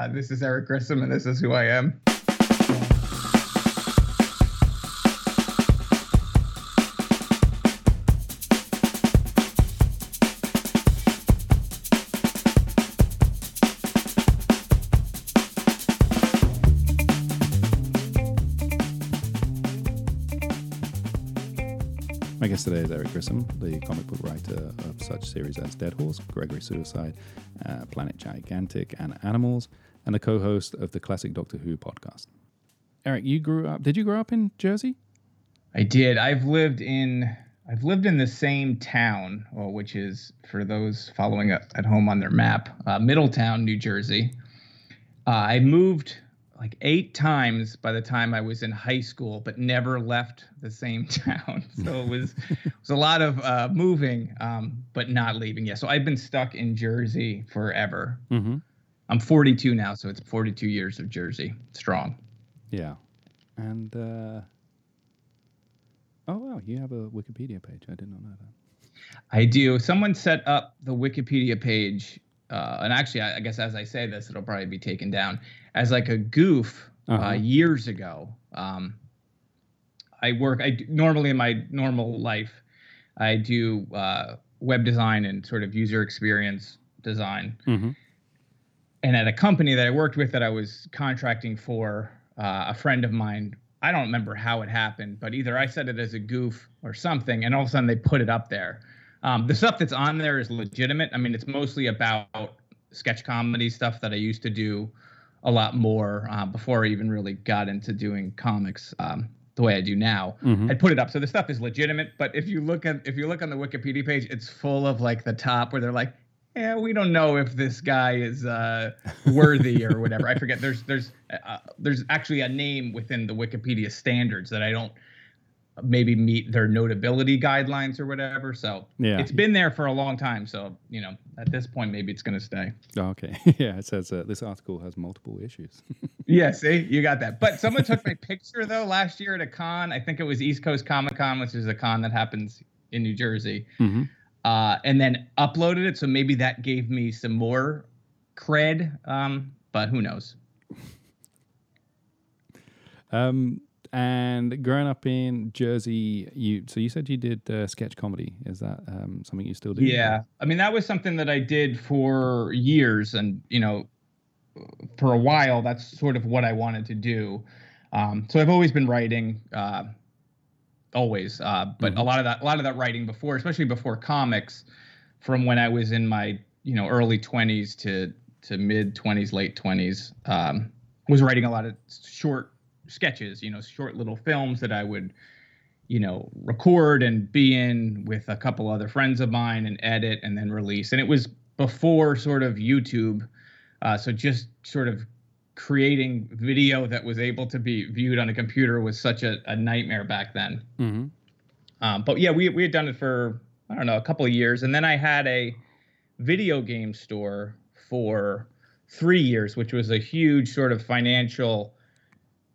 Uh, this is Eric Grissom, and this is who I am. Today is Eric Grissom, the comic book writer of such series as Dead Horse, Gregory Suicide, uh, Planet Gigantic, and Animals, and the co host of the classic Doctor Who podcast. Eric, you grew up, did you grow up in Jersey? I did. I've lived in I've lived in the same town, well, which is for those following at home on their map, uh, Middletown, New Jersey. Uh, I moved like eight times by the time I was in high school, but never left the same town. So it was it was a lot of uh, moving, um, but not leaving. Yeah, so I've been stuck in Jersey forever. Mm-hmm. I'm 42 now, so it's 42 years of Jersey strong. Yeah. And, uh, oh, wow, you have a Wikipedia page. I did not know that. I do. Someone set up the Wikipedia page, uh, and actually, I, I guess as I say this, it'll probably be taken down as like a goof uh Uh-huh. years ago. Um, I work. I normally in my normal life, I do uh, web design and sort of user experience design. Mm-hmm. and at a company that I worked with that I was contracting for, uh, a friend of mine, I don't remember how it happened, but either I said it as a goof or something, and all of a sudden they put it up there. Um, the stuff that's on there is legitimate. I mean, it's mostly about sketch comedy stuff that I used to do a lot more uh, before I even really got into doing comics um, the way I do now. Mhm. I'd put it up, so the stuff is legitimate. But if you look at if you look on the Wikipedia page, it's full of like the top where they're like, yeah, we don't know if this guy is uh, worthy or whatever. I forget. There's there's uh, there's actually a name within the Wikipedia standards that I don't maybe meet their notability guidelines or whatever. So Yeah. it's been there for a long time. So you know, at this point, maybe it's gonna stay. Oh, okay. yeah, it says uh, this article has multiple issues. Yeah, see, you got that. But someone took my picture though last year at a con. I think it was East Coast Comic Con, which is a con that happens in New Jersey. mm-hmm. uh, and then uploaded it. So maybe that gave me some more cred. Um, but who knows? Um, and growing up in Jersey, you so you said you did uh, sketch comedy. Is that um, something you still do? Yeah, I mean that was something that I did for years, and you know, for a while, that's sort of what I wanted to do. Um, so I've always been writing, uh, always. Uh, but a lot of that, a lot of that writing before, especially before comics, from when I was in my you know early twenties to to mid twenties, late twenties, um, was writing a lot of short sketches. You know, short little films that I would you know, record and be in with a couple other friends of mine and edit and then release. And it was before sort of YouTube. Uh, so just sort of creating video that was able to be viewed on a computer was such a, a nightmare back then. Mm-hmm. Um, but yeah, we, we had done it for, I don't know, a couple of years. And then I had a video game store for three years, which was a huge sort of financial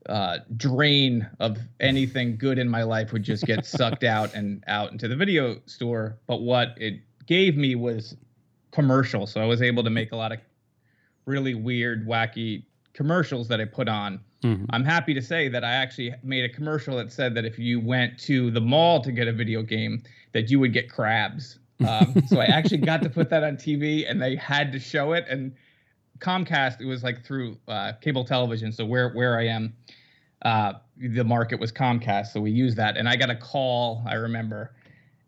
uh, drain of anything good in my life would just get sucked out and out into the video store. But what it gave me was commercial. So I was able to make a lot of really weird, wacky commercials that I put on. Mhm. I'm happy to say that I actually made a commercial that said that if you went to the mall to get a video game, that you would get crabs. Um, so I actually got to put that on TV, and they had to show it. And Comcast, it was like through uh, cable television. So where where I am, uh, the market was Comcast, so we used that. And I got a call. I remember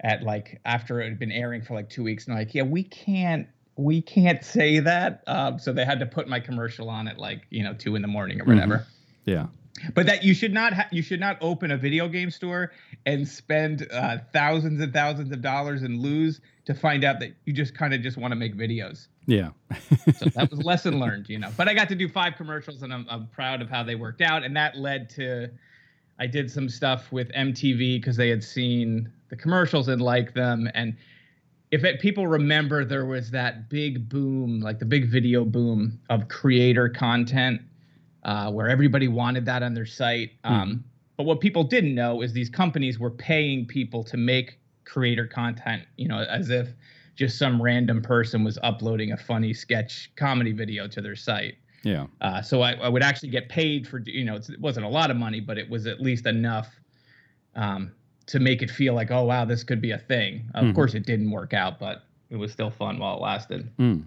at like after it had been airing for like two weeks, and like, yeah, we can't we can't say that. Um, so they had to put my commercial on at like you know two in the morning or whatever. Yeah. But that you should not ha- you should not open a video game store and spend uh, thousands and thousands of dollars and lose to find out that you just kind of just want to make videos. Yeah. So that was lesson learned, you know. But I got to do five commercials, and I'm, I'm proud of how they worked out. And that led to I did some stuff with MTV because they had seen the commercials and liked them. And if it, people remember, there was that big boom, like the big video boom of creator content, uh, where everybody wanted that on their site. Um, but what people didn't know is these companies were paying people to make creator content, you know, as if just some random person was uploading a funny sketch comedy video to their site. Yeah. Uh, so I, I would actually get paid for you know it wasn't a lot of money, but it was at least enough um, to make it feel like oh wow this could be a thing. Of Mhm. course it didn't work out, but it was still fun while it lasted. Mm.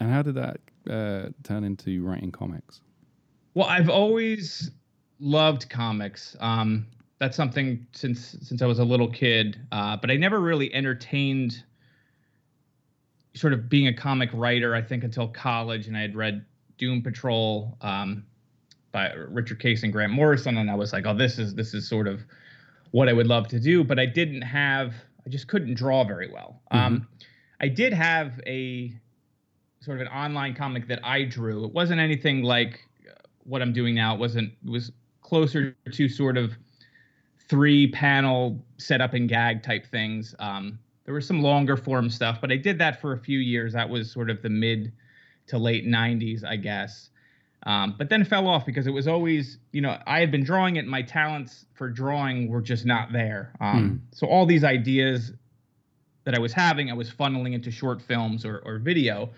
And how did that uh, turn into writing comics? Well, I've always loved comics. Um, that's something since since I was a little kid, uh, but I never really entertained sort of being a comic writer. I think until college, and I had read Doom Patrol um, by Richard Case and Grant Morrison, and I was like, oh, this is this is sort of what I would love to do. But I didn't have, I just couldn't draw very well. Um, I did have a sort of an online comic that I drew. It wasn't anything like what I'm doing now. It wasn't. It was closer to sort of three panel setup and gag type things. Um, there was some longer form stuff, but I did that for a few years. That was sort of the mid to late 90s, I guess. Um, but then fell off because it was always, you know, I had been drawing it. And my talents for drawing were just not there. Um, So all these ideas that I was having, I was funneling into short films or, or video.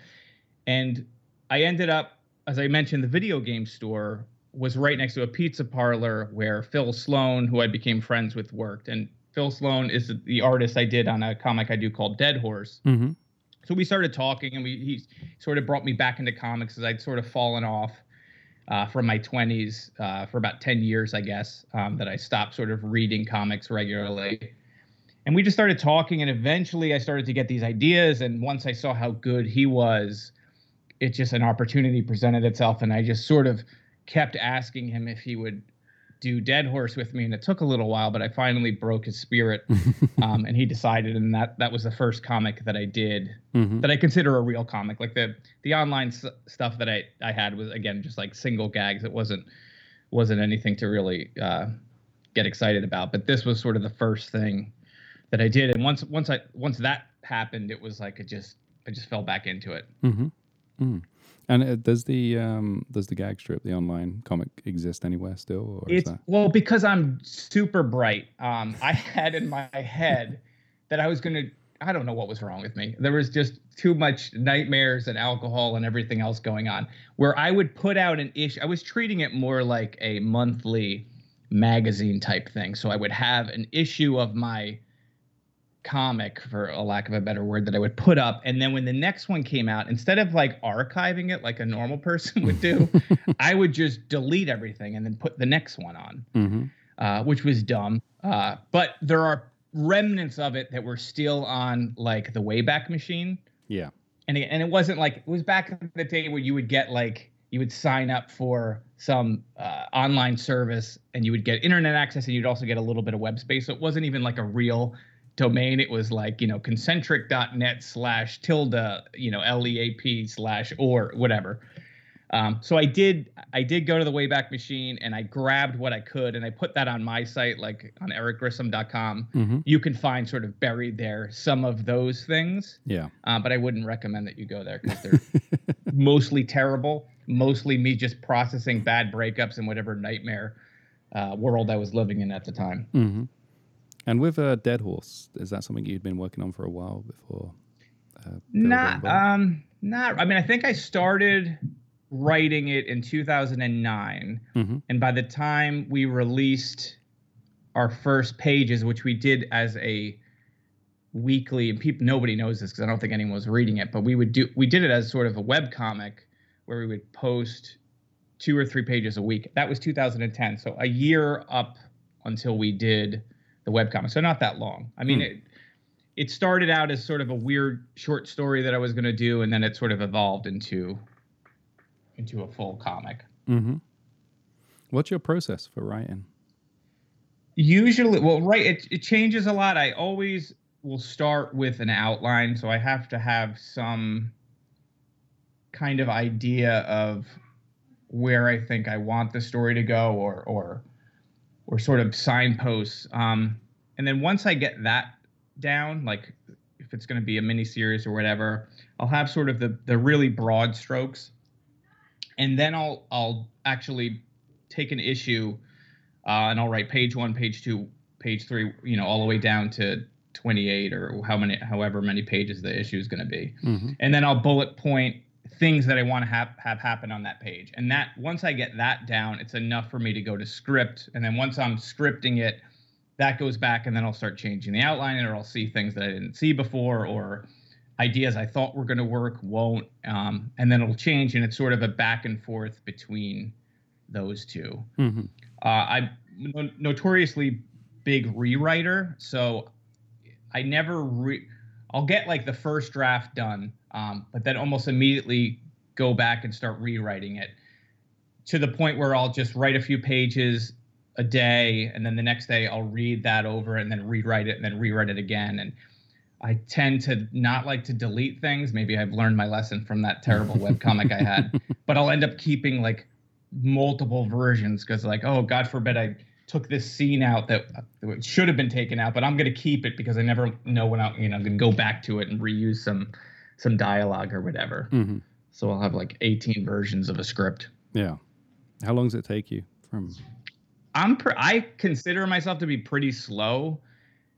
And I ended up, as I mentioned, the video game store was right next to a pizza parlor where Phil Sloan, who I became friends with, worked. And Phil Sloan is the artist I did on a comic I do called Dead Horse. Mm-hmm. So we started talking, and we he sort of brought me back into comics as I'd sort of fallen off uh, from my 20s uh, for about 10 years, I guess, um, that I stopped sort of reading comics regularly. And we just started talking, and eventually I started to get these ideas. And once I saw how good he was, it just an opportunity presented itself, and I just sort of kept asking him if he would do Dead Horse with me, and it took a little while, but I finally broke his spirit, um, and he decided, and that that was the first comic that I did mm-hmm. that I consider a real comic. Like the the online s- stuff that I I had was again just like single gags. It wasn't wasn't anything to really uh, get excited about. But this was sort of the first thing that I did, and once once I once that happened, it was like it just I just fell back into it. Mm-hmm. Mm. And uh, does the um, does the gag strip, the online comic, exist anywhere still? Or is It's that... well because I'm super bright. Um, I had in my head that I was gonna. I don't know what was wrong with me. There was just too much nightmares and alcohol and everything else going on. Where I would put out an issue. I was treating it more like a monthly magazine type thing. So I would have an issue of my comic for a lack of a better word that I would put up and then when the next one came out instead of like archiving it like a normal person would do I would just delete everything and then put the next one on mm-hmm. uh, which was dumb uh, but there are remnants of it that were still on like the Wayback Machine Yeah. and it, and it wasn't like it was back in the day where you would get like you would sign up for some uh, online service and you would get internet access and you'd also get a little bit of web space so it wasn't even like a real domain it was like you know concentric.net slash tilde you know leap slash or whatever um, so i did i did go to the wayback machine and i grabbed what i could and i put that on my site like on ericgrissom.com Mm-hmm. you can find sort of buried there some of those things Yeah. uh, but I wouldn't recommend that you go there because they're mostly terrible. Mostly me just processing bad breakups and whatever nightmare uh, world I was living in at the time. Mm-hmm. And with uh, Dead Horse, is that something you'd been working on for a while before? Uh, Not, um, not. I mean, I think I started writing it in 2009, Mhm. and by the time we released our first pages, which we did as a weekly, and people nobody knows this because I don't think anyone was reading it, but we would do we did it as sort of a web comic where we would post two or three pages a week. That was 2010, so a year up until we did the web comic. So not that long. I mean, Hmm. it it started out as sort of a weird short story that I was going to do, and then it sort of evolved into into a full comic. Mm-hmm. What's your process for writing? Usually, well, right, it, it changes a lot. I always will start with an outline, so I have to have some kind of idea of where I think I want the story to go, or or or sort of signposts. Um, and then once I get that down, like if it's going to be a mini series or whatever, I'll have sort of the the really broad strokes, and then I'll I'll actually take an issue uh, and I'll write page one, page two, page three, you know, all the way down to 28 or how many, however many pages the issue is going to be. Mm-hmm. And then I'll bullet point things that I want to have have happen on that page. And that once I get that down, it's enough for me to go to script. And then once I'm scripting it, that goes back and then I'll start changing the outline or I'll see things that I didn't see before or ideas I thought were going to work won't. Um, and then it'll change and it's sort of a back and forth between those 2 mm-hmm. uh, I'm no- notoriously big rewriter. So I never re- I'll get like the first draft done, um, but then almost immediately go back and start rewriting it to the point where I'll just write a few pages a day, and then the next day I'll read that over and then rewrite it and then rewrite it again. And I tend to not like to delete things. Maybe I've learned my lesson from that terrible web comic I had, but I'll end up keeping like multiple versions because like, oh, God forbid I took this scene out that should have been taken out, but I'm going to keep it because I never know when I, you know, I'm going to go back to it and reuse some some dialogue or whatever. Mm-hmm. So I'll have like 18 versions of a script. Yeah. How long does it take you from? I'm pr- I consider myself to be pretty slow.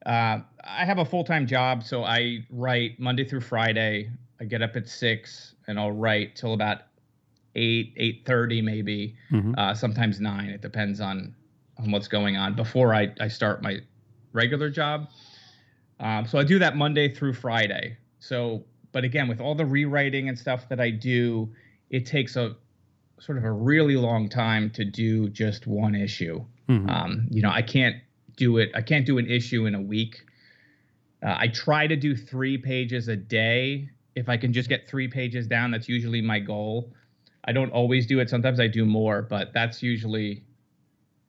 Uh, I have a full time job, so I write Monday through Friday. I get up at six and I'll write till about eight, eight thirty, maybe. Mm-hmm. Uh, sometimes nine. It depends on on what's going on before I, I start my regular job. Um, so I do that Monday through Friday. So, but again, with all the rewriting and stuff that I do, it takes a sort of a really long time to do just one issue. Mm-hmm. Um, you know, I can't do it. I can't do an issue in a week. Uh, I try to do three pages a day. If I can just get three pages down, that's usually my goal. I don't always do it. Sometimes I do more, but that's usually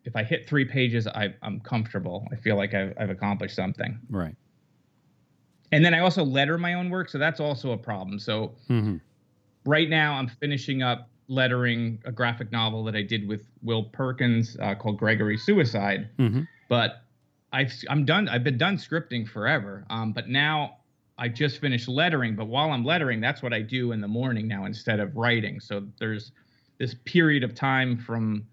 if I hit three pages, I, am comfortable. I feel like I've, I've accomplished something. Right. And then I also letter my own work, so that's also a problem. So mm-hmm. right now I'm finishing up lettering a graphic novel that I did with Will Perkins uh, called Gregory Suicide. Mm-hmm. But I've I'm done. I've been done scripting forever. Um, but now I just finished lettering. But while I'm lettering, that's what I do in the morning now instead of writing. So there's this period of time from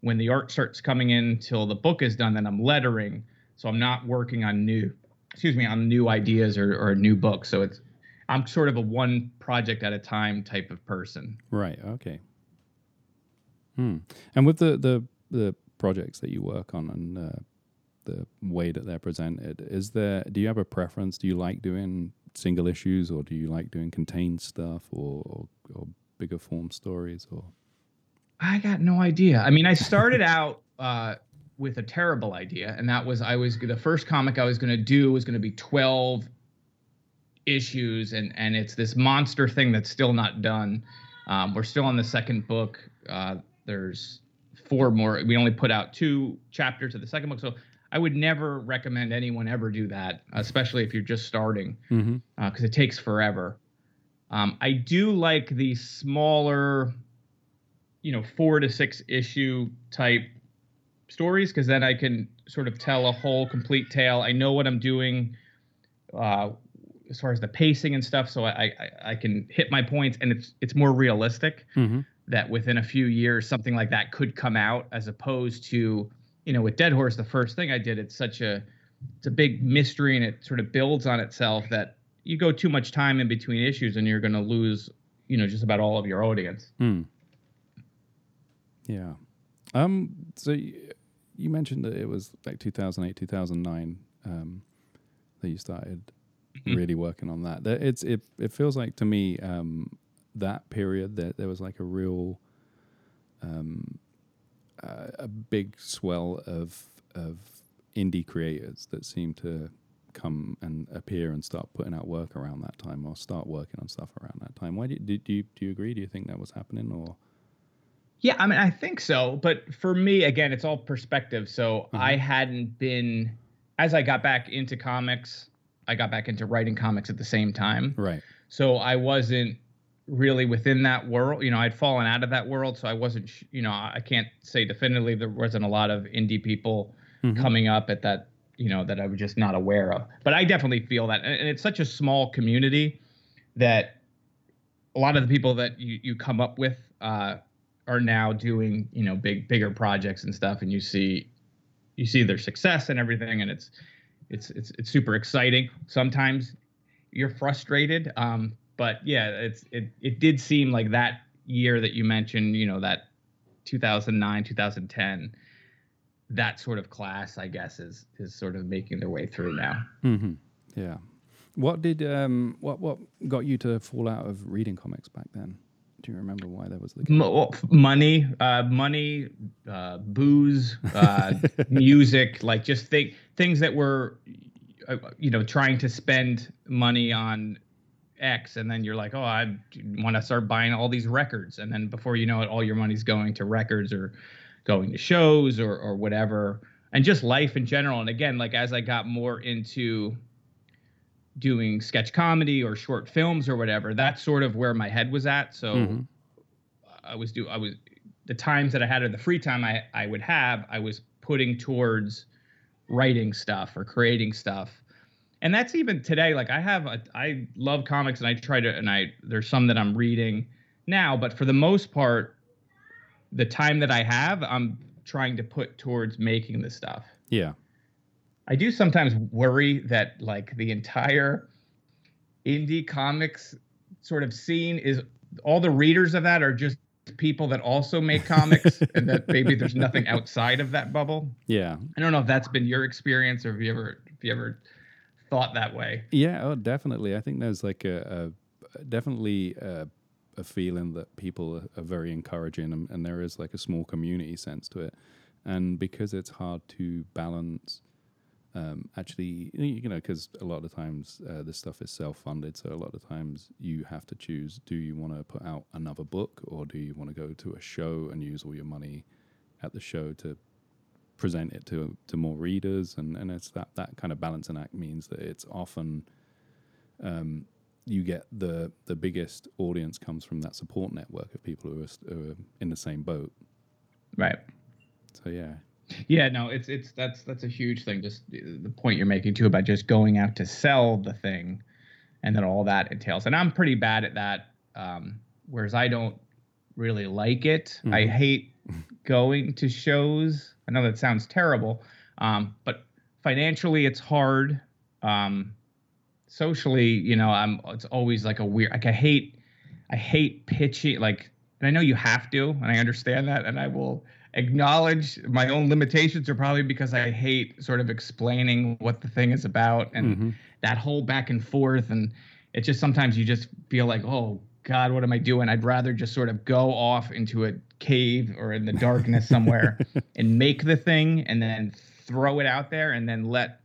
when the art starts coming in till the book is done, then I'm lettering. So I'm not working on new, excuse me, on new ideas or, or a new book. So it's I'm sort of a one project at a time type of person. Right. Okay. Hmm. And with the the the projects that you work on and uh, the way that they're presented, is there? Do you have a preference? Do you like doing single issues, or do you like doing contained stuff, or or, or bigger form stories, or I got no idea. I mean, I started out uh, with a terrible idea, and that was I was the first comic I was going to do was going to be twelve issues, and and it's this monster thing that's still not done. Um, we're still on the second book. Uh, there's four more. We only put out two chapters of the second book, so I would never recommend anyone ever do that, especially if you're just starting, because mm-hmm. uh, it takes forever. Um, I do like the smaller you know four to six issue type stories because then I can sort of tell a whole complete tale. I know what I'm doing uh, as far as the pacing and stuff, so I, I, I can hit my points, and it's it's more realistic mm-hmm. that within a few years something like that could come out, as opposed to you know with Dead Horse, the first thing I did, it's such a it's a big mystery and it sort of builds on itself that you go too much time in between issues and you're going to lose you know just about all of your audience. Mm. Yeah. Um. So you mentioned that it was like 2008, 2009 um, that you started mm-hmm. really working on that. It's it it feels like to me um, that period that there was like a real um, uh, a big swell of of indie creators that seemed to come and appear and start putting out work around that time or start working on stuff around that time. Why do you, do, do you do you agree? Do you think that was happening or? Yeah, I mean, I think so. But for me, again, it's all perspective. So mm-hmm. I hadn't been, as I got back into comics, I got back into writing comics at the same time. Right. So I wasn't really within that world. You know, I'd fallen out of that world. So I wasn't, you know, I can't say definitively there wasn't a lot of indie people mm-hmm. coming up at that, you know, that I was just not aware of. But I definitely feel that. And it's such a small community that a lot of the people that you, you come up with, uh, are now doing you know big bigger projects and stuff and you see you see their success and everything and it's it's it's, it's super exciting sometimes you're frustrated um, but yeah, it's it it did seem like that year that you mentioned, you know, that 2009, 2010, that sort of class, I guess, is is sort of making their way through now. Mm-hmm. Yeah. What did um what what got you to fall out of reading comics back then? Do you remember why that was the case? Mo- money, uh, money, uh, booze, uh, music, like just think things that were, uh, you know, trying to spend money on X, and then you're like, oh, I want to start buying all these records, and then before you know it, all your money's going to records or going to shows or or whatever, and just life in general. And again, like as I got more into doing sketch comedy or short films or whatever, that's sort of where my head was at. So mm-hmm. I was do I was the times that I had or the free time I I would have, I was putting towards writing stuff or creating stuff. And that's even today. Like I have, a, I love comics, and I try to, and I there's some that I'm reading now, but for the most part, the time that I have, I'm trying to put towards making the stuff. Yeah. I do sometimes worry that like the entire indie comics sort of scene is all the readers of that are just people that also make comics and that maybe there's nothing outside of that bubble. Yeah. I don't know if that's been your experience or if you ever if you ever thought that way. Yeah, oh definitely. I think there's like a, a definitely a, a, feeling that people are, very encouraging and, and there is like a small community sense to it. And because it's hard to balance um, actually, you know, because a lot of times uh, this stuff is self funded. So a lot of times you have to choose do you want to put out another book or do you want to go to a show and use all your money at the show to present it to to more readers? And, and it's that, that kind of balancing act means that it's often um, you get the, the biggest audience comes from that support network of people who are, who are in the same boat. Right. So, yeah, yeah, no, it's it's that's that's a huge thing. Just the point you're making too about just going out to sell the thing, and then all that entails. And I'm pretty bad at that. Um, whereas I don't really like it. Mm-hmm. I hate going to shows. I know that sounds terrible, um, but financially it's hard. Um, socially, you know, I'm. It's always like a weird. Like I hate, I hate pitching. Like, and I know you have to, and I understand that, and I will acknowledge my own limitations are probably because I hate sort of explaining what the thing is about and mm-hmm. that whole back and forth. And it's just sometimes you just feel like, oh God, what am I doing? I'd rather just sort of go off into a cave or in the darkness somewhere and make the thing and then throw it out there and then let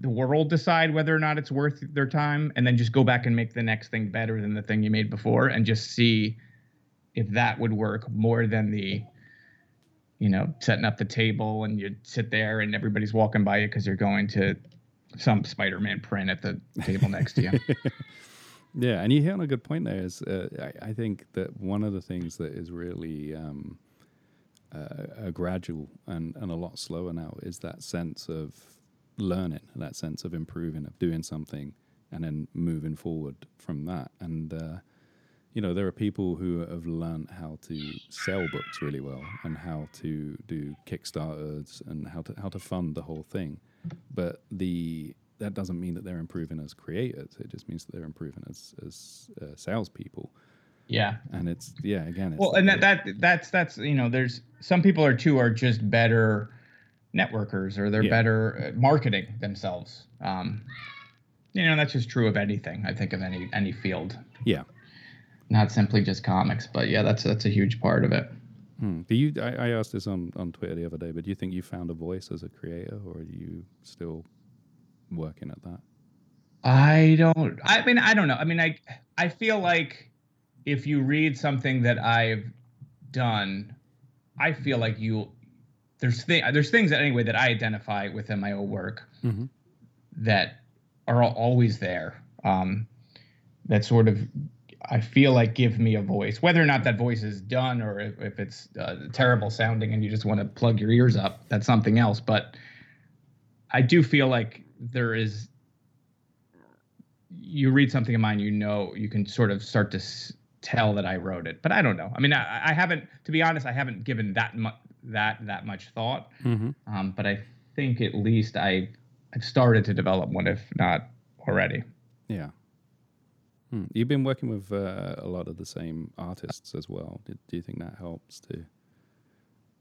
the world decide whether or not it's worth their time and then just go back and make the next thing better than the thing you made before and just see if that would work more than the you know, setting up the table and you sit there and everybody's walking by you because you're going to some Spider-Man print at the table next to you. yeah, and you hit on a good point there. Is uh, I, I, think that one of the things that is really um, uh, a gradual and, and a lot slower now is that sense of learning, that sense of improving, of doing something, and then moving forward from that. And uh, you know, there are people who have learned how to sell books really well and how to do Kickstarters and how to how to fund the whole thing. But the that doesn't mean that they're improving as creators. It just means that they're improving as as uh, salespeople. Yeah, and it's yeah again. It's well, and that, that that's that's you know, there's some people are too are just better networkers or they're yeah. better marketing themselves. Um, you know, that's just true of anything. I think of any any field. Yeah not simply just comics. But yeah, that's that's a huge part of it. Hmm. Do you? I, I, asked this on on Twitter the other day, but do you think you found a voice as a creator, or are you still working at that? I don't. I mean, I don't know. I mean, I I feel like if you read something that I've done, I feel like you there's th- there's things that anyway that I identify within my own work mm-hmm. that are always there. Um, that sort of I feel like give me a voice, whether or not that voice is done or if, if it's uh, terrible sounding and you just want to plug your ears up, that's something else. But I do feel like there is. You read something of mine, you know, you can sort of start to s- tell that I wrote it. But I don't know. I mean, I, I haven't, to be honest, I haven't given that much that that much thought. Mm-hmm. Um, but I think at least I I've started to develop one, if not already. Yeah. Hmm. You've been working with uh, a lot of the same artists as well. Do, do you think that helps too?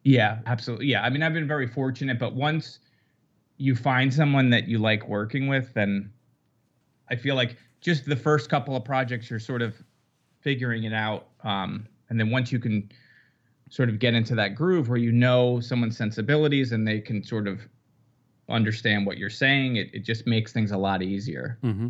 Yeah, absolutely. Yeah, I mean, I've been very fortunate, but once you find someone that you like working with, then I feel like just the first couple of projects, you're sort of figuring it out. Um, and then once you can sort of get into that groove where you know someone's sensibilities and they can sort of understand what you're saying, it, it just makes things a lot easier. Mm-hmm.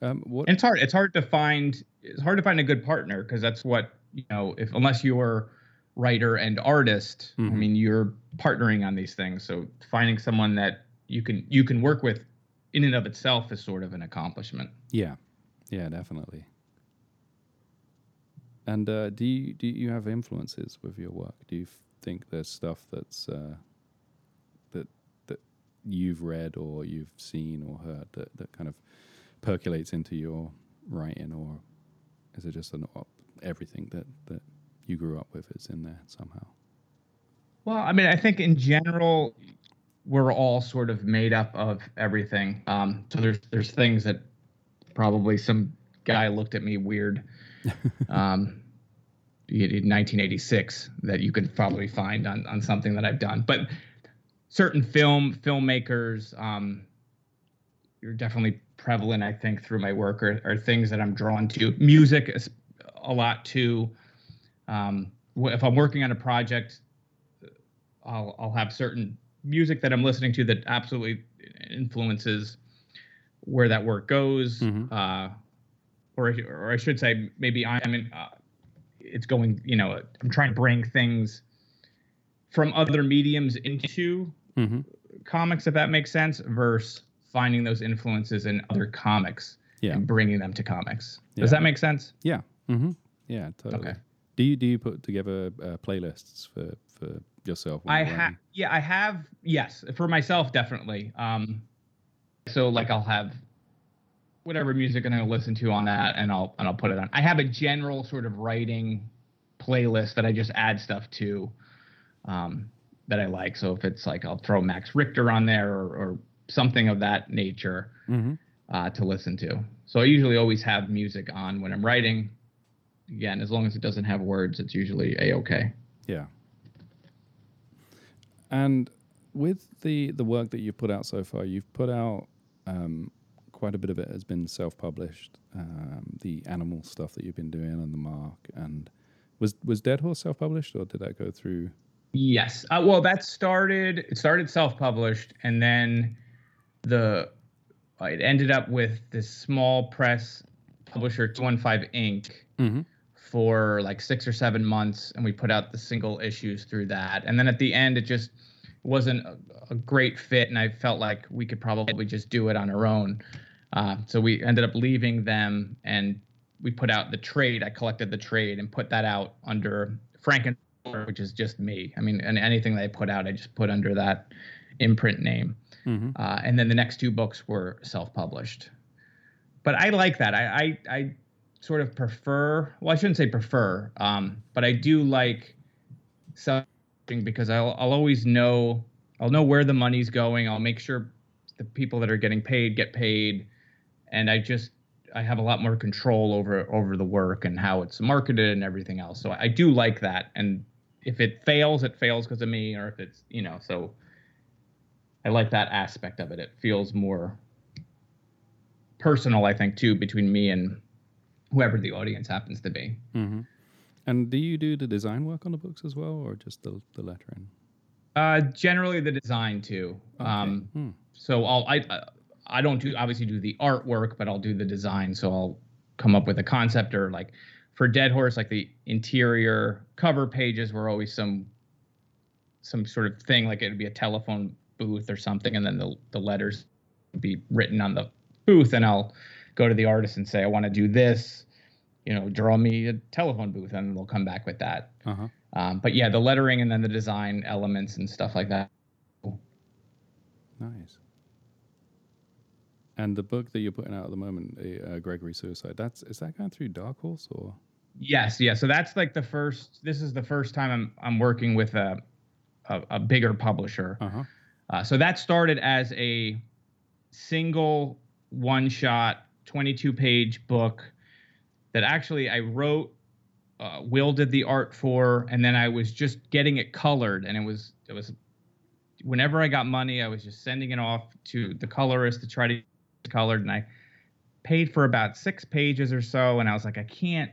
Um, what? And it's hard. It's hard to find. It's hard to find a good partner because that's what you know. If unless you're writer and artist, Mhm. I mean, you're partnering on these things. So finding someone that you can you can work with, in and of itself, is sort of an accomplishment. Yeah, yeah, definitely. And uh, do you do you have influences with your work? Do you think there's stuff that's uh, that that you've read or you've seen or heard that, that kind of percolates into your writing, or is it just an op- everything that that you grew up with is in there somehow? Well, I mean, I think in general, we're all sort of made up of everything. Um, so there's there's things that probably some guy looked at me weird um, in 1986 that you could probably find on on something that I've done. But certain film filmmakers, um, you're definitely prevalent. I think through my work are, are things that I'm drawn to. Music is a lot too. Um, if I'm working on a project, I'll I'll have certain music that I'm listening to that absolutely influences where that work goes. Mhm. Uh, or or I should say maybe I'm in. Uh, it's going. You know, I'm trying to bring things from other mediums into Mm-hmm. comics, if that makes sense, versus finding those influences in other comics Yeah. and bringing them to comics. Yeah. Does that make sense? Yeah. Mm-hmm. Yeah. Totally. Okay. Do you do you put together uh, playlists for for yourself? I have, yeah, I have, yes, for myself, definitely. Um, so like I'll have whatever music I'm going to listen to on that, and I'll and I'll put it on. I have a general sort of writing playlist that I just add stuff to, um, that I like. So if it's like I'll throw Max Richter on there or, or something of that nature Mm-hmm. uh, to listen to. So I usually always have music on when I'm writing. Again, as long as it doesn't have words, it's usually a okay. Yeah. And with the the work that you've put out so far, you've put out um, quite a bit of it has been self-published. Um, the animal stuff that you've been doing on the mark, and was was Dead Horse self-published or did that go through? Yes. Uh, well, that started. It started self-published, and then the uh, it ended up with this small press publisher, Two One Five Ink. Mm-hmm. for like six or seven months, and we put out the single issues through that. And then at the end, it just wasn't a, a great fit, and I felt like we could probably just do it on our own. Uh, so we ended up leaving them, and we put out the trade. I collected the trade and put that out under Franken, which is just me. I mean, and anything that I put out, I just put under that imprint name. Mm-hmm. Uh, and then the next two books were self-published. But I like that. I I, I sort of prefer. Well, I shouldn't say prefer, um, but I do like self because I'll I'll always know I'll know where the money's going. I'll make sure the people that are getting paid get paid, and I just I have a lot more control over over the work and how it's marketed and everything else. So I do like that. And if it fails, it fails because of me, or if it's you know so. I like that aspect of it. It feels more personal, I think, too, between me and whoever the audience happens to be. Mm-hmm. And do you do the design work on the books as well, or just the the lettering? Uh, generally, the design too. Um, Hmm. so I'll I I- don't do obviously do the artwork, but I'll do the design. So I'll come up with a concept or like for Dead Horse, like the interior cover pages were always some some sort of thing, like it'd be a telephone booth or something, and then the the letters be written on the booth, and I'll go to the artist and say I want to do this. You know, draw me a telephone booth, and they'll come back with that. Uh huh. Um, but yeah, the lettering and then the design elements and stuff like that. Nice. And the book that you're putting out at the moment, uh, Gregory Suicide, that's is that going through Dark Horse or? Yes, yeah. So that's like the first. This is the first time I'm I'm working with a a, a bigger publisher. Uh huh. Uh, so that started as a single one shot, 22 page book that actually I wrote. Uh, Will did the art for, and then I was just getting it colored, and it was it was. Whenever I got money, I was just sending it off to the colorist to try to colored, and I paid for about six pages or so, and I was like, I can't.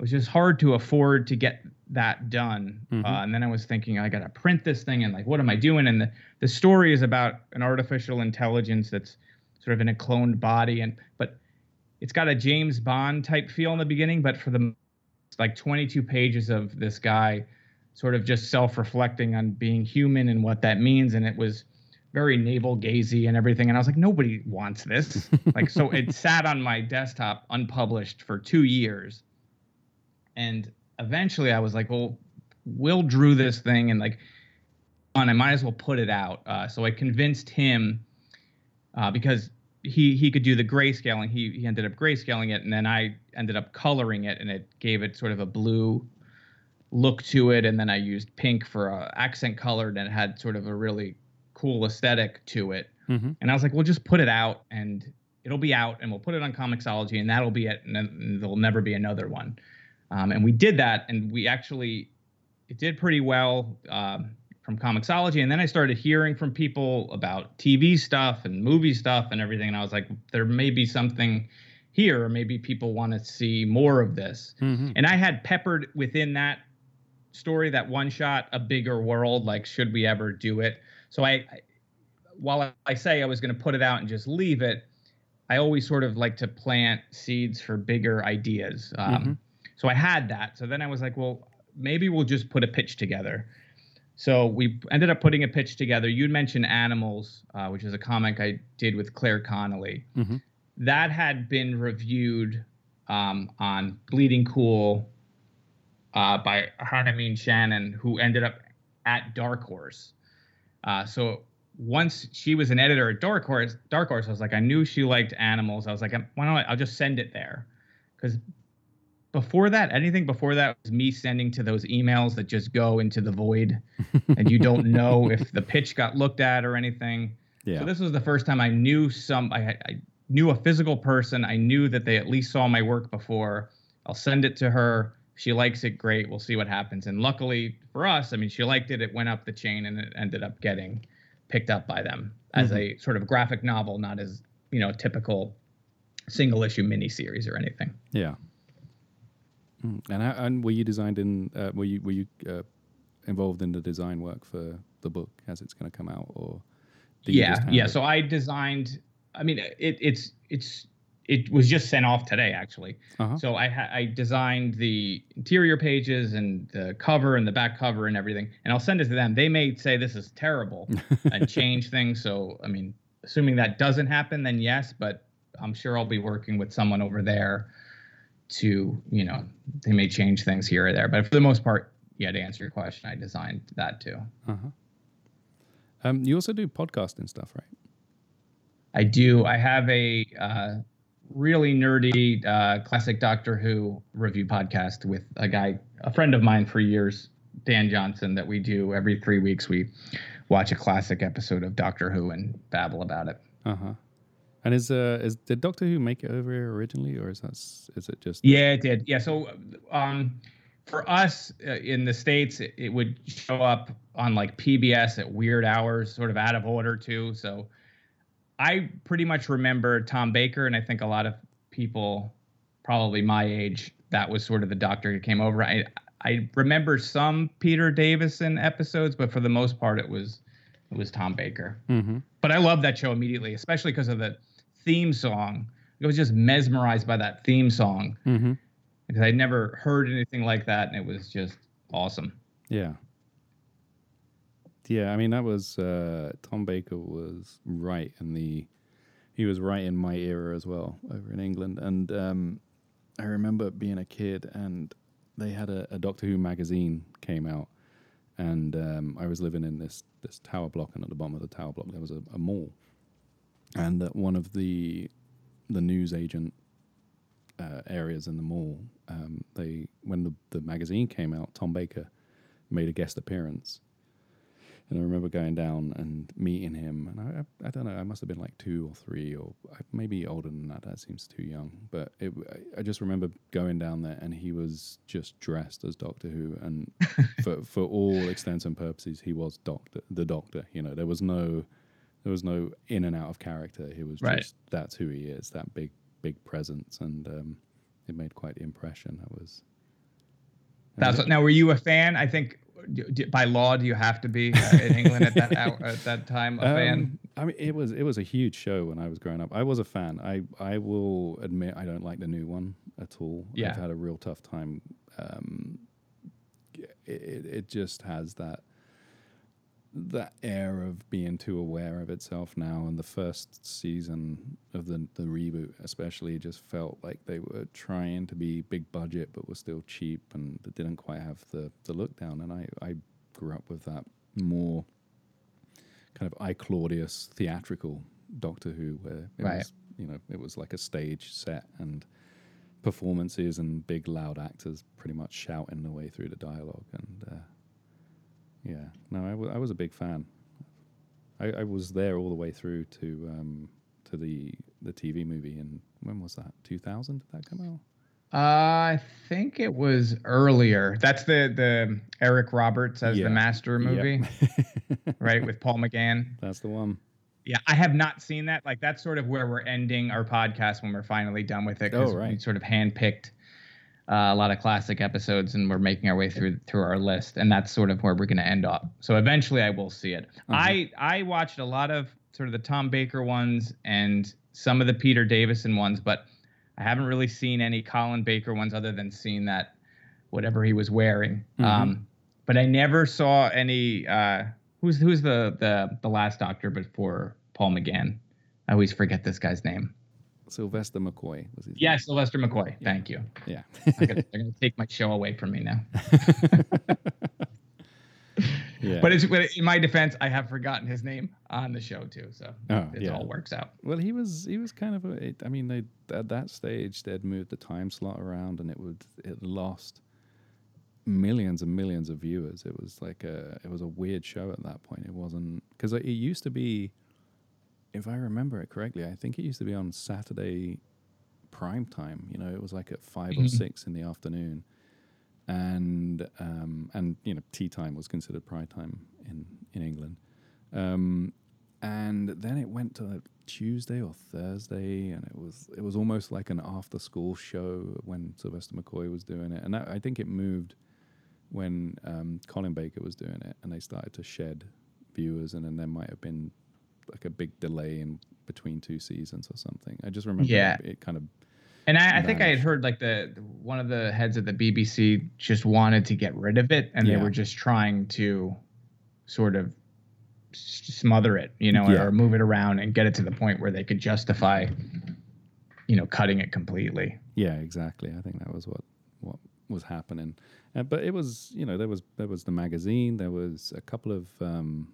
It was just hard to afford to get that done. Mhm. Uh, and then I was thinking, I got to print this thing, and like, what am I doing? And the the story is about an artificial intelligence that's sort of in a cloned body, and but it's got a James Bond type feel in the beginning, but for the like 22 pages of this guy sort of just self-reflecting on being human and what that means, and it was very navel gazy and everything. And I was like, nobody wants this. like, so it sat on my desktop unpublished for two years. And eventually I was like, well, Will drew this thing and like, on, I might as well put it out. Uh, so I convinced him uh, because he he could do the grayscaling. He he ended up grayscaling it, and then I ended up coloring it, and it gave it sort of a blue look to it. And then I used pink for uh, accent colored, and it had sort of a really cool aesthetic to it. Mm-hmm. And I was like, we'll just put it out and it'll be out and we'll put it on Comixology and that'll be it. And then there'll never be another one. Um, and we did that and we actually, it did pretty well um, from Comixology. And then I started hearing from people about TV stuff and movie stuff and everything. And I was like, there may be something here, or maybe people want to see more of this. Mm-hmm. And I had peppered within that story, that one shot, a bigger world. Like, should we ever do it? So I, I while I, say I was going to put it out and just leave it, I always sort of like to plant seeds for bigger ideas. Um, Mhm. So I had that. So then I was like, well, maybe we'll just put a pitch together. So we ended up putting a pitch together. You'd mentioned Animals, uh, which is a comic I did with Claire Connolly. Mm-hmm. That had been reviewed um, on Bleeding Cool uh, by Hannah Means-Shannon, who ended up at Dark Horse. Uh, so once she was an editor at Dark Horse, Dark Horse, I was like, I knew she liked animals. I was like, why don't I, I'll just send it there? Because before that, anything before that was me sending to those emails that just go into the void, and you don't know if the pitch got looked at or anything. Yeah. So this was the first time I knew some. I, I knew a physical person. I knew that they at least saw my work before. I'll send it to her. She likes it. Great. We'll see what happens. And luckily for us, I mean, she liked it. It went up the chain, and it ended up getting picked up by them as mm-hmm. a sort of graphic novel, not as you know a typical single issue miniseries or anything. Yeah. Mm. And how, and were you designed in? Uh, were you were you uh, involved in the design work for the book as it's going to come out, or yeah, yeah. it? So I designed. I mean, it, it's it's it was just sent off today actually. Uh-huh. So I ha- I designed the interior pages and the cover and the back cover and everything, and I'll send it to them. They may say this is terrible and change things. So I mean, assuming that doesn't happen, then yes. But I'm sure I'll be working with someone over there to you know they may change things here or there. But for the most part, yeah. To answer your question, I designed that too. Uh-huh. Um, you also do podcasting stuff, right? I do. I have a uh, really nerdy uh, classic Doctor Who review podcast with a guy, a friend of mine for years, Dan Johnson, that we do every three weeks. We watch a classic episode of Doctor Who and babble about it. Uh huh. And is uh is did Doctor Who make it over here originally, or is that is it just Yeah, it did. Yeah, so um, for us uh, in the states, it, it would show up on like PBS at weird hours, sort of out of order too. So I pretty much remember Tom Baker, and I think a lot of people, probably my age, that was sort of the Doctor who came over. I I remember some Peter Davison episodes, but for the most part, it was it was Tom Baker Mm-hmm. but I love that show immediately, especially because of the theme song. I was just mesmerized by that theme song Mm-hmm. because I'd never heard anything like that, and it was just awesome. Yeah. Yeah, I mean that was uh, Tom Baker was right in the he was right in my era as well over in England, and um, I remember being a kid and they had a, a Doctor Who magazine came out, and um, I was living in this this tower block, and at the bottom of the tower block there was a, a mall, and that one of the the news agent uh, areas in the mall, um, they when the, the magazine came out, Tom Baker made a guest appearance. And I remember going down and meeting him, and I, I, I don't know, I must have been like two or three, or maybe older than that. That seems too young. But it, I just remember going down there, and he was just dressed as Doctor Who, and for for all extents and purposes, he was Doctor, the Doctor. You know, there was no, there was no in and out of character. He was Right. just that's who he is, that big big presence, and um, it made quite the impression. That was. That's what, now. Were you a fan? I think d- d- by law, do you have to be uh, in England at that hour, at that time a fan? Um, I mean, it was it was a huge show when I was growing up. I was a fan. I I will admit I don't like the new one at all. Yeah. I've had a real tough time. Um, it it just has that that air of being too aware of itself now. And the first season of the the reboot, especially, just felt like they were trying to be big budget, but were still cheap, and didn't quite have the the look down. And I I grew up with that more kind of I Claudius theatrical Doctor Who, where it Right. was you know it was like a stage set and performances and big loud actors pretty much shouting their way through the dialogue and uh, yeah no I was a big fan I, I was there all the way through to um, to the the TV movie and when was that 2000 did that come out Uh, I think it was earlier. That's the the Eric Roberts as Yeah. the Master movie, right? With Paul McGann. that's the one Yeah, I have not seen that. Like that's sort of where we're ending our podcast when we're finally done with it. Oh, We right. sort of handpicked uh, a lot of classic episodes, and we're making our way through through our list, and that's sort of where we're going to end up. So eventually, I will see it. Mm-hmm. I I watched a lot of sort of the Tom Baker ones and some of the Peter Davison ones, but I haven't really seen any Colin Baker ones other than seeing that whatever he was wearing. Mhm. Um, but I never saw any. Uh, who's who's the the the last Doctor before Paul McGann? I always forget this guy's name. Sylvester McCoy was his Yeah, Sylvester McCoy. Thank you. Yeah, they're gonna take my show away from me now. yeah yeah But it's but in my defense, I have forgotten his name on the show too, so Oh, it yeah. all works out. Well, he was he was kind of a. I mean, they at that stage they'd moved the time slot around, and it would it lost millions and millions of viewers. It was like a it was a weird show at that point. It wasn't because it used to be, if I remember it correctly, I think it used to be on Saturday prime time. You know, it was like at 5 or Mhm. six in the afternoon, and um, and you know tea time was considered prime time in in England. Um, and then it went to Tuesday or Thursday, and it was it was almost like an after school show when Sylvester McCoy was doing it, and that, I think it moved when um, Colin Baker was doing it, and they started to shed viewers, and then there might have been like a big delay in between two seasons or something. I just remember Yeah. it, it kind of And I, I think I had heard like the one of the heads of the BBC just wanted to get rid of it, and Yeah. they were just trying to sort of smother it, you know, Yeah. or move it around and get it to the point where they could justify, you know, cutting it completely. Yeah, exactly. I think that was what what was happening. Uh, but it was, you know, there was there was the magazine. There was a couple of um,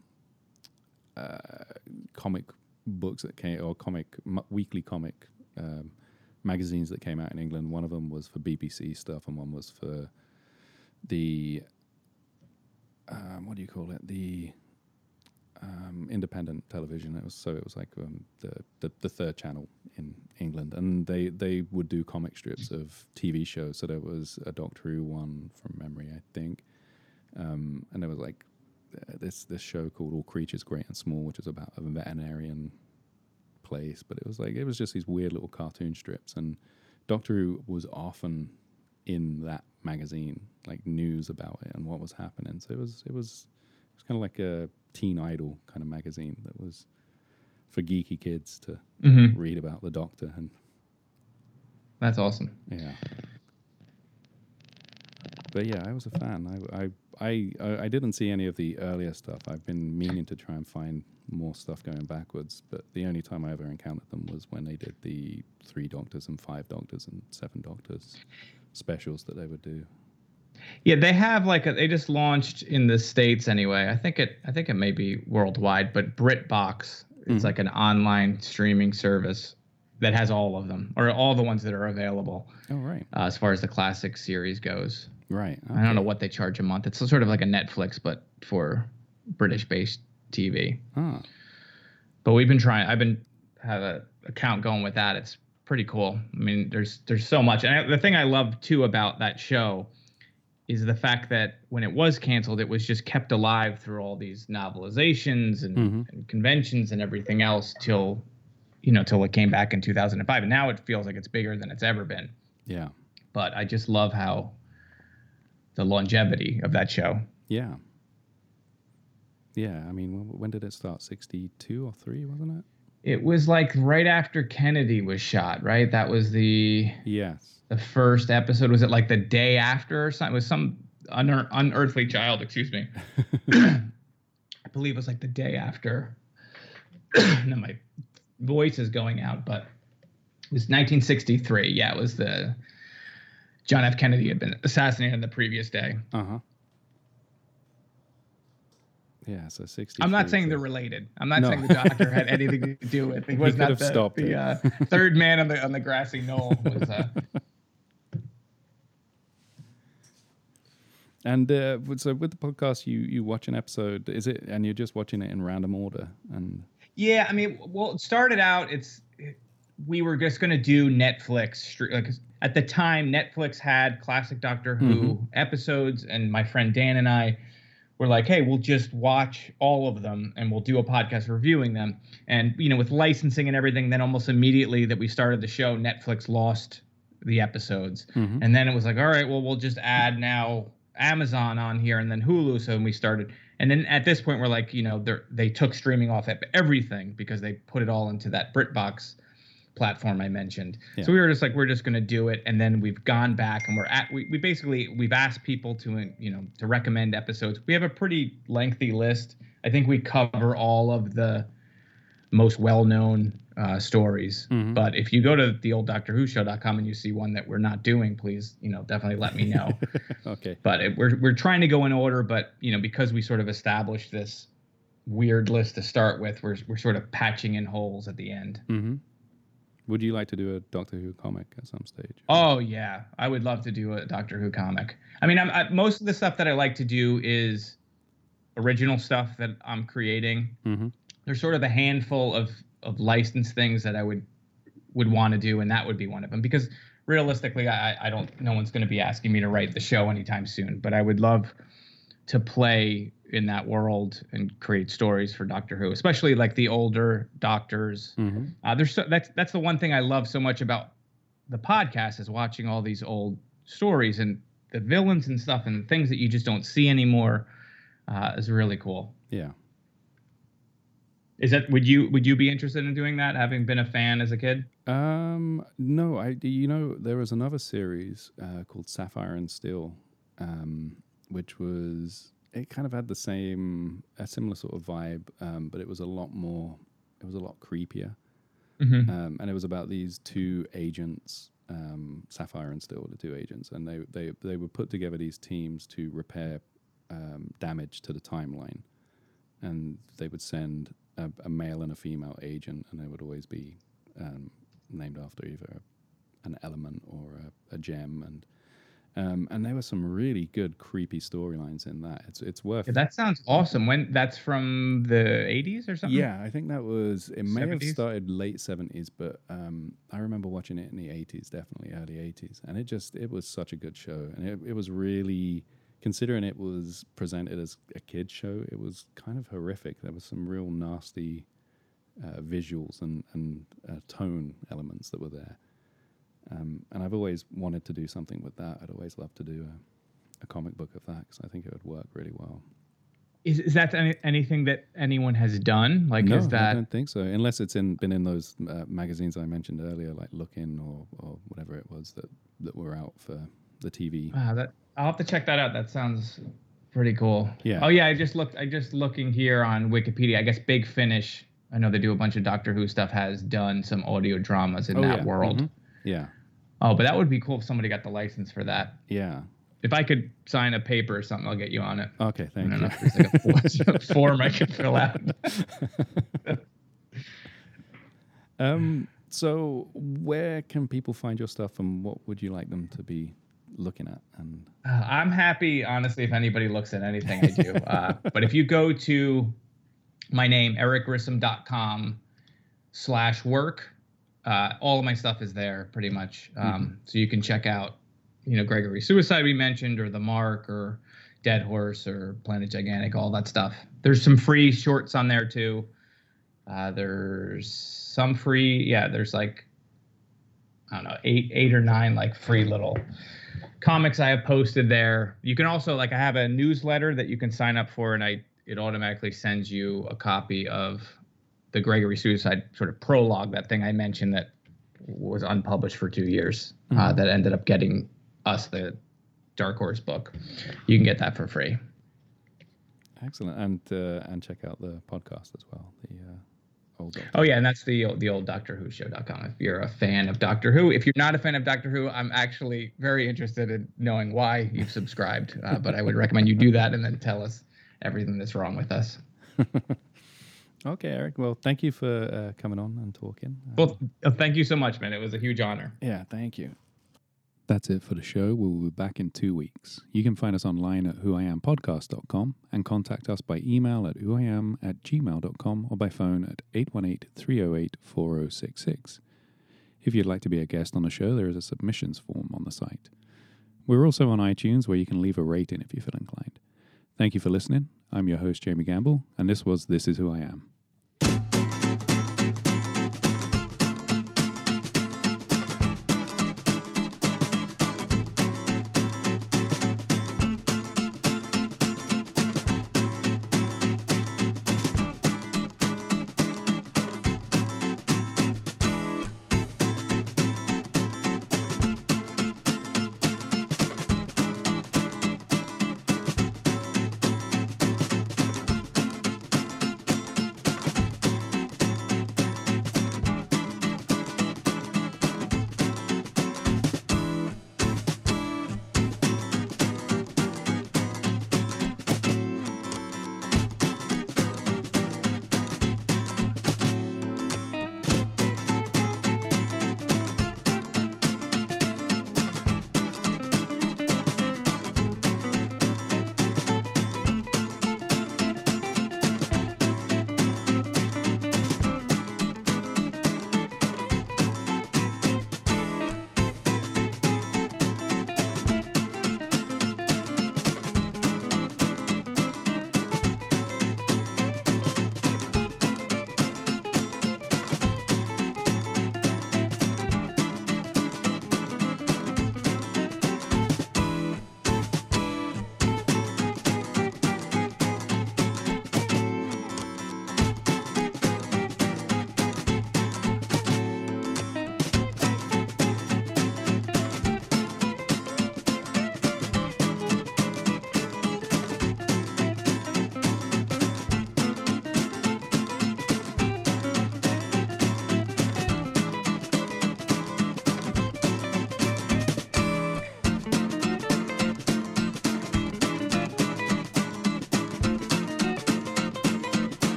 uh, comic books that came or comic m- weekly comic um, magazines that came out in England. One of them was for BBC stuff, and one was for the um, what do you call it? The um, independent television. It was so it was like um, the, the the third channel in England, and they they would do comic strips of TV shows. So there was a Doctor Who one from memory, I think, um, and there was like this this show called All Creatures Great and Small, which is about a veterinarian place. But it was like it was just these weird little cartoon strips, and Doctor Who was often in that magazine, like news about it and what was happening. So it was it was it was kind of like a teen idol kind of magazine that was for geeky kids to Mm-hmm. read about the Doctor and That's awesome. yeah. But yeah, I was a fan. I, I I I I didn't see any of the earlier stuff. I've been meaning to try and find more stuff going backwards, but the only time I ever encountered them was when they did the three Doctors and five Doctors and seven Doctors specials that they would do. Yeah, they have like a, they just launched in the states anyway. I think it I think it may be worldwide, but BritBox is Mhm. like an online streaming service that has all of them or all the ones that are available Oh right, uh, as far as the classic series goes. Right. I don't know what they charge a month. It's sort of like a Netflix, but for British-based TV. Ah, But we've been trying. I've been have a account going with that. It's pretty cool. I mean, there's there's so much, and I, the thing I love too about that show is the fact that when it was canceled, it was just kept alive through all these novelizations and, Mhm. and conventions and everything else till you know till it came back in 2005, and now it feels like it's bigger than it's ever been. yeah, But I just love how the longevity of that show. yeah, yeah. I mean, when, did it start? Sixty-two or three, wasn't it? It was like right after Kennedy was shot, right? That was the Yes. the first episode. Was it like the day after or something? It was some unear- unearthly child, excuse me. I believe it was like the day after. no, my voice is going out, but it was 1963. Yeah, it was the John F. Kennedy had been assassinated the previous day. Uh huh. Yeah, so sixty. I'm not saying they're related. I'm not No. saying the doctor had anything to do with it. He was could not the, the uh, third man on the on the grassy knoll. Was, uh, And uh, so with the podcast, you you watch an episode, is it, and you're just watching it in random order, and Yeah, I mean, well, it started out. It's we were just gonna do Netflix. Like at the time, Netflix had classic Doctor Who episodes, and my friend Dan and I were like, "Hey, we'll just watch all of them, and we'll do a podcast reviewing them." And you know, with licensing and everything, then almost immediately that we started the show, Netflix lost the episodes, Mhm. and then it was like, "All right, well, we'll just add now Amazon on here, and then Hulu." So we started. And then at this point, we're like, you know, they they took streaming off of everything because they put it all into that BritBox platform I mentioned. Yeah. So we were just like, we're just going to do it, and then we've gone back and we're at we, we basically we've asked people to you know to recommend episodes. We have a pretty lengthy list. I think we cover all of the most well-known uh, stories. Mhm. But if you go to the old Doctor Who show.com and you see one that we're not doing, please, you know, definitely let me know okay, but it, we're we're trying to go in order. But you know, because we sort of established this weird list to start with, we're we're sort of patching in holes at the end. hmm Would you like to do a Doctor Who comic at some stage? Oh yeah, I would love to do a Doctor Who comic. I mean, I'm, I, most of the stuff that I like to do is original stuff that I'm creating. hmm There's sort of a handful of of licensed things that I would would want to do, and that would be one of them. Because realistically, I I don't no one's going to be asking me to write the show anytime soon. But I would love to play in that world and create stories for Doctor Who, especially like the older doctors. hmm Uh, there's so, that's that's the one thing I love so much about the podcast is watching all these old stories and the villains and stuff and things that you just don't see anymore. Uh, is really cool. Yeah. Is that would you would you be interested in doing that? Having been a fan as a kid? Um, no, I you know there was another series uh, called Sapphire and Steel, um, which was it kind of had the same a similar sort of vibe, um, but it was a lot more. It was a lot creepier, Mm-hmm. um, and it was about these two agents, um, Sapphire and Steel, the two agents, and they they they would put together these teams to repair um, damage to the timeline, and they would send a, a male and a female agent, and they would always be um, named after either an element or a, a gem, and um, and there were some really good creepy storylines in that. It's it's worth. that sounds awesome. When that's from the 80s or something? Yeah, I think that was. It may have started late seventies, but um, I remember watching it in the eighties, definitely early eighties, and it just it was such a good show, and it it was really considering it was presented as a kids show. It was kind of horrific. There was some real nasty uh, visuals and and uh, tone elements that were there, um, and I've always wanted to do something with that. I'd always love to do a, a comic book of that because I think it would work really well. Is, is that any, anything that anyone has done? Like, no, is I don't think so. Unless it's in been in those uh, magazines I mentioned earlier, like Look-in or or whatever it was that that were out for the TV. Wow, that I'll have to check that out. That sounds pretty cool. Yeah. Oh yeah, I just looked. I just looking here on Wikipedia. I guess Big Finish. I know they do a bunch of Doctor Who stuff. Has done some audio dramas in Oh, that yeah. world. Mhm. Yeah, Oh, but that would be cool if somebody got the license for that. yeah. If I could sign a paper or something, I'll get you on it. Okay, I thank don't you. know if there's like a form, form I could fill out. um, so where can people find your stuff, and what would you like them to be looking at? And uh, I'm happy, honestly, if anybody looks at anything I do. uh, but if you go to my name, ericgrissom.com slash work, uh, all of my stuff is there pretty much. Um, mm-hmm. So you can check out, you know, Gregory Suicide we mentioned, or The Mark, or Dead Horse, or Planet Gigantic, all that stuff. There's some free shorts on there too. Uh, there's some free, yeah. There's like I don't know, eight eight or nine like free little comics I have posted there. You can also like I have a newsletter that you can sign up for, and I it automatically sends you a copy of the Gregory Suicide sort of prologue, that thing I mentioned that was unpublished for two years, uh, mm-hmm. uh, that ended up getting us the Dark Horse book. You can get that for free. Excellent, and uh, and check out the podcast as well. The uh, old. Oh yeah, and that's the the old Doctor Who show.com. If you're a fan of Doctor Who, if you're not a fan of Doctor Who, I'm actually very interested in knowing why you've subscribed. Uh, but I would recommend you do that and then tell us everything that's wrong with us. okay, Eric. Well, thank you for uh, coming on and talking. Well, uh, thank you so much, man. It was a huge honor. Yeah, thank you. That's it for the show. We'll be back in two weeks. You can find us online at whoiampodcast.com and contact us by email at whoiam at gmail.com or by phone at 818 308 4066. If you'd like to be a guest on the show, there is a submissions form on the site. We're also on iTunes where you can leave a rating if you feel inclined. Thank you for listening. I'm your host, Jamie Gamble, and this was This Is Who I Am.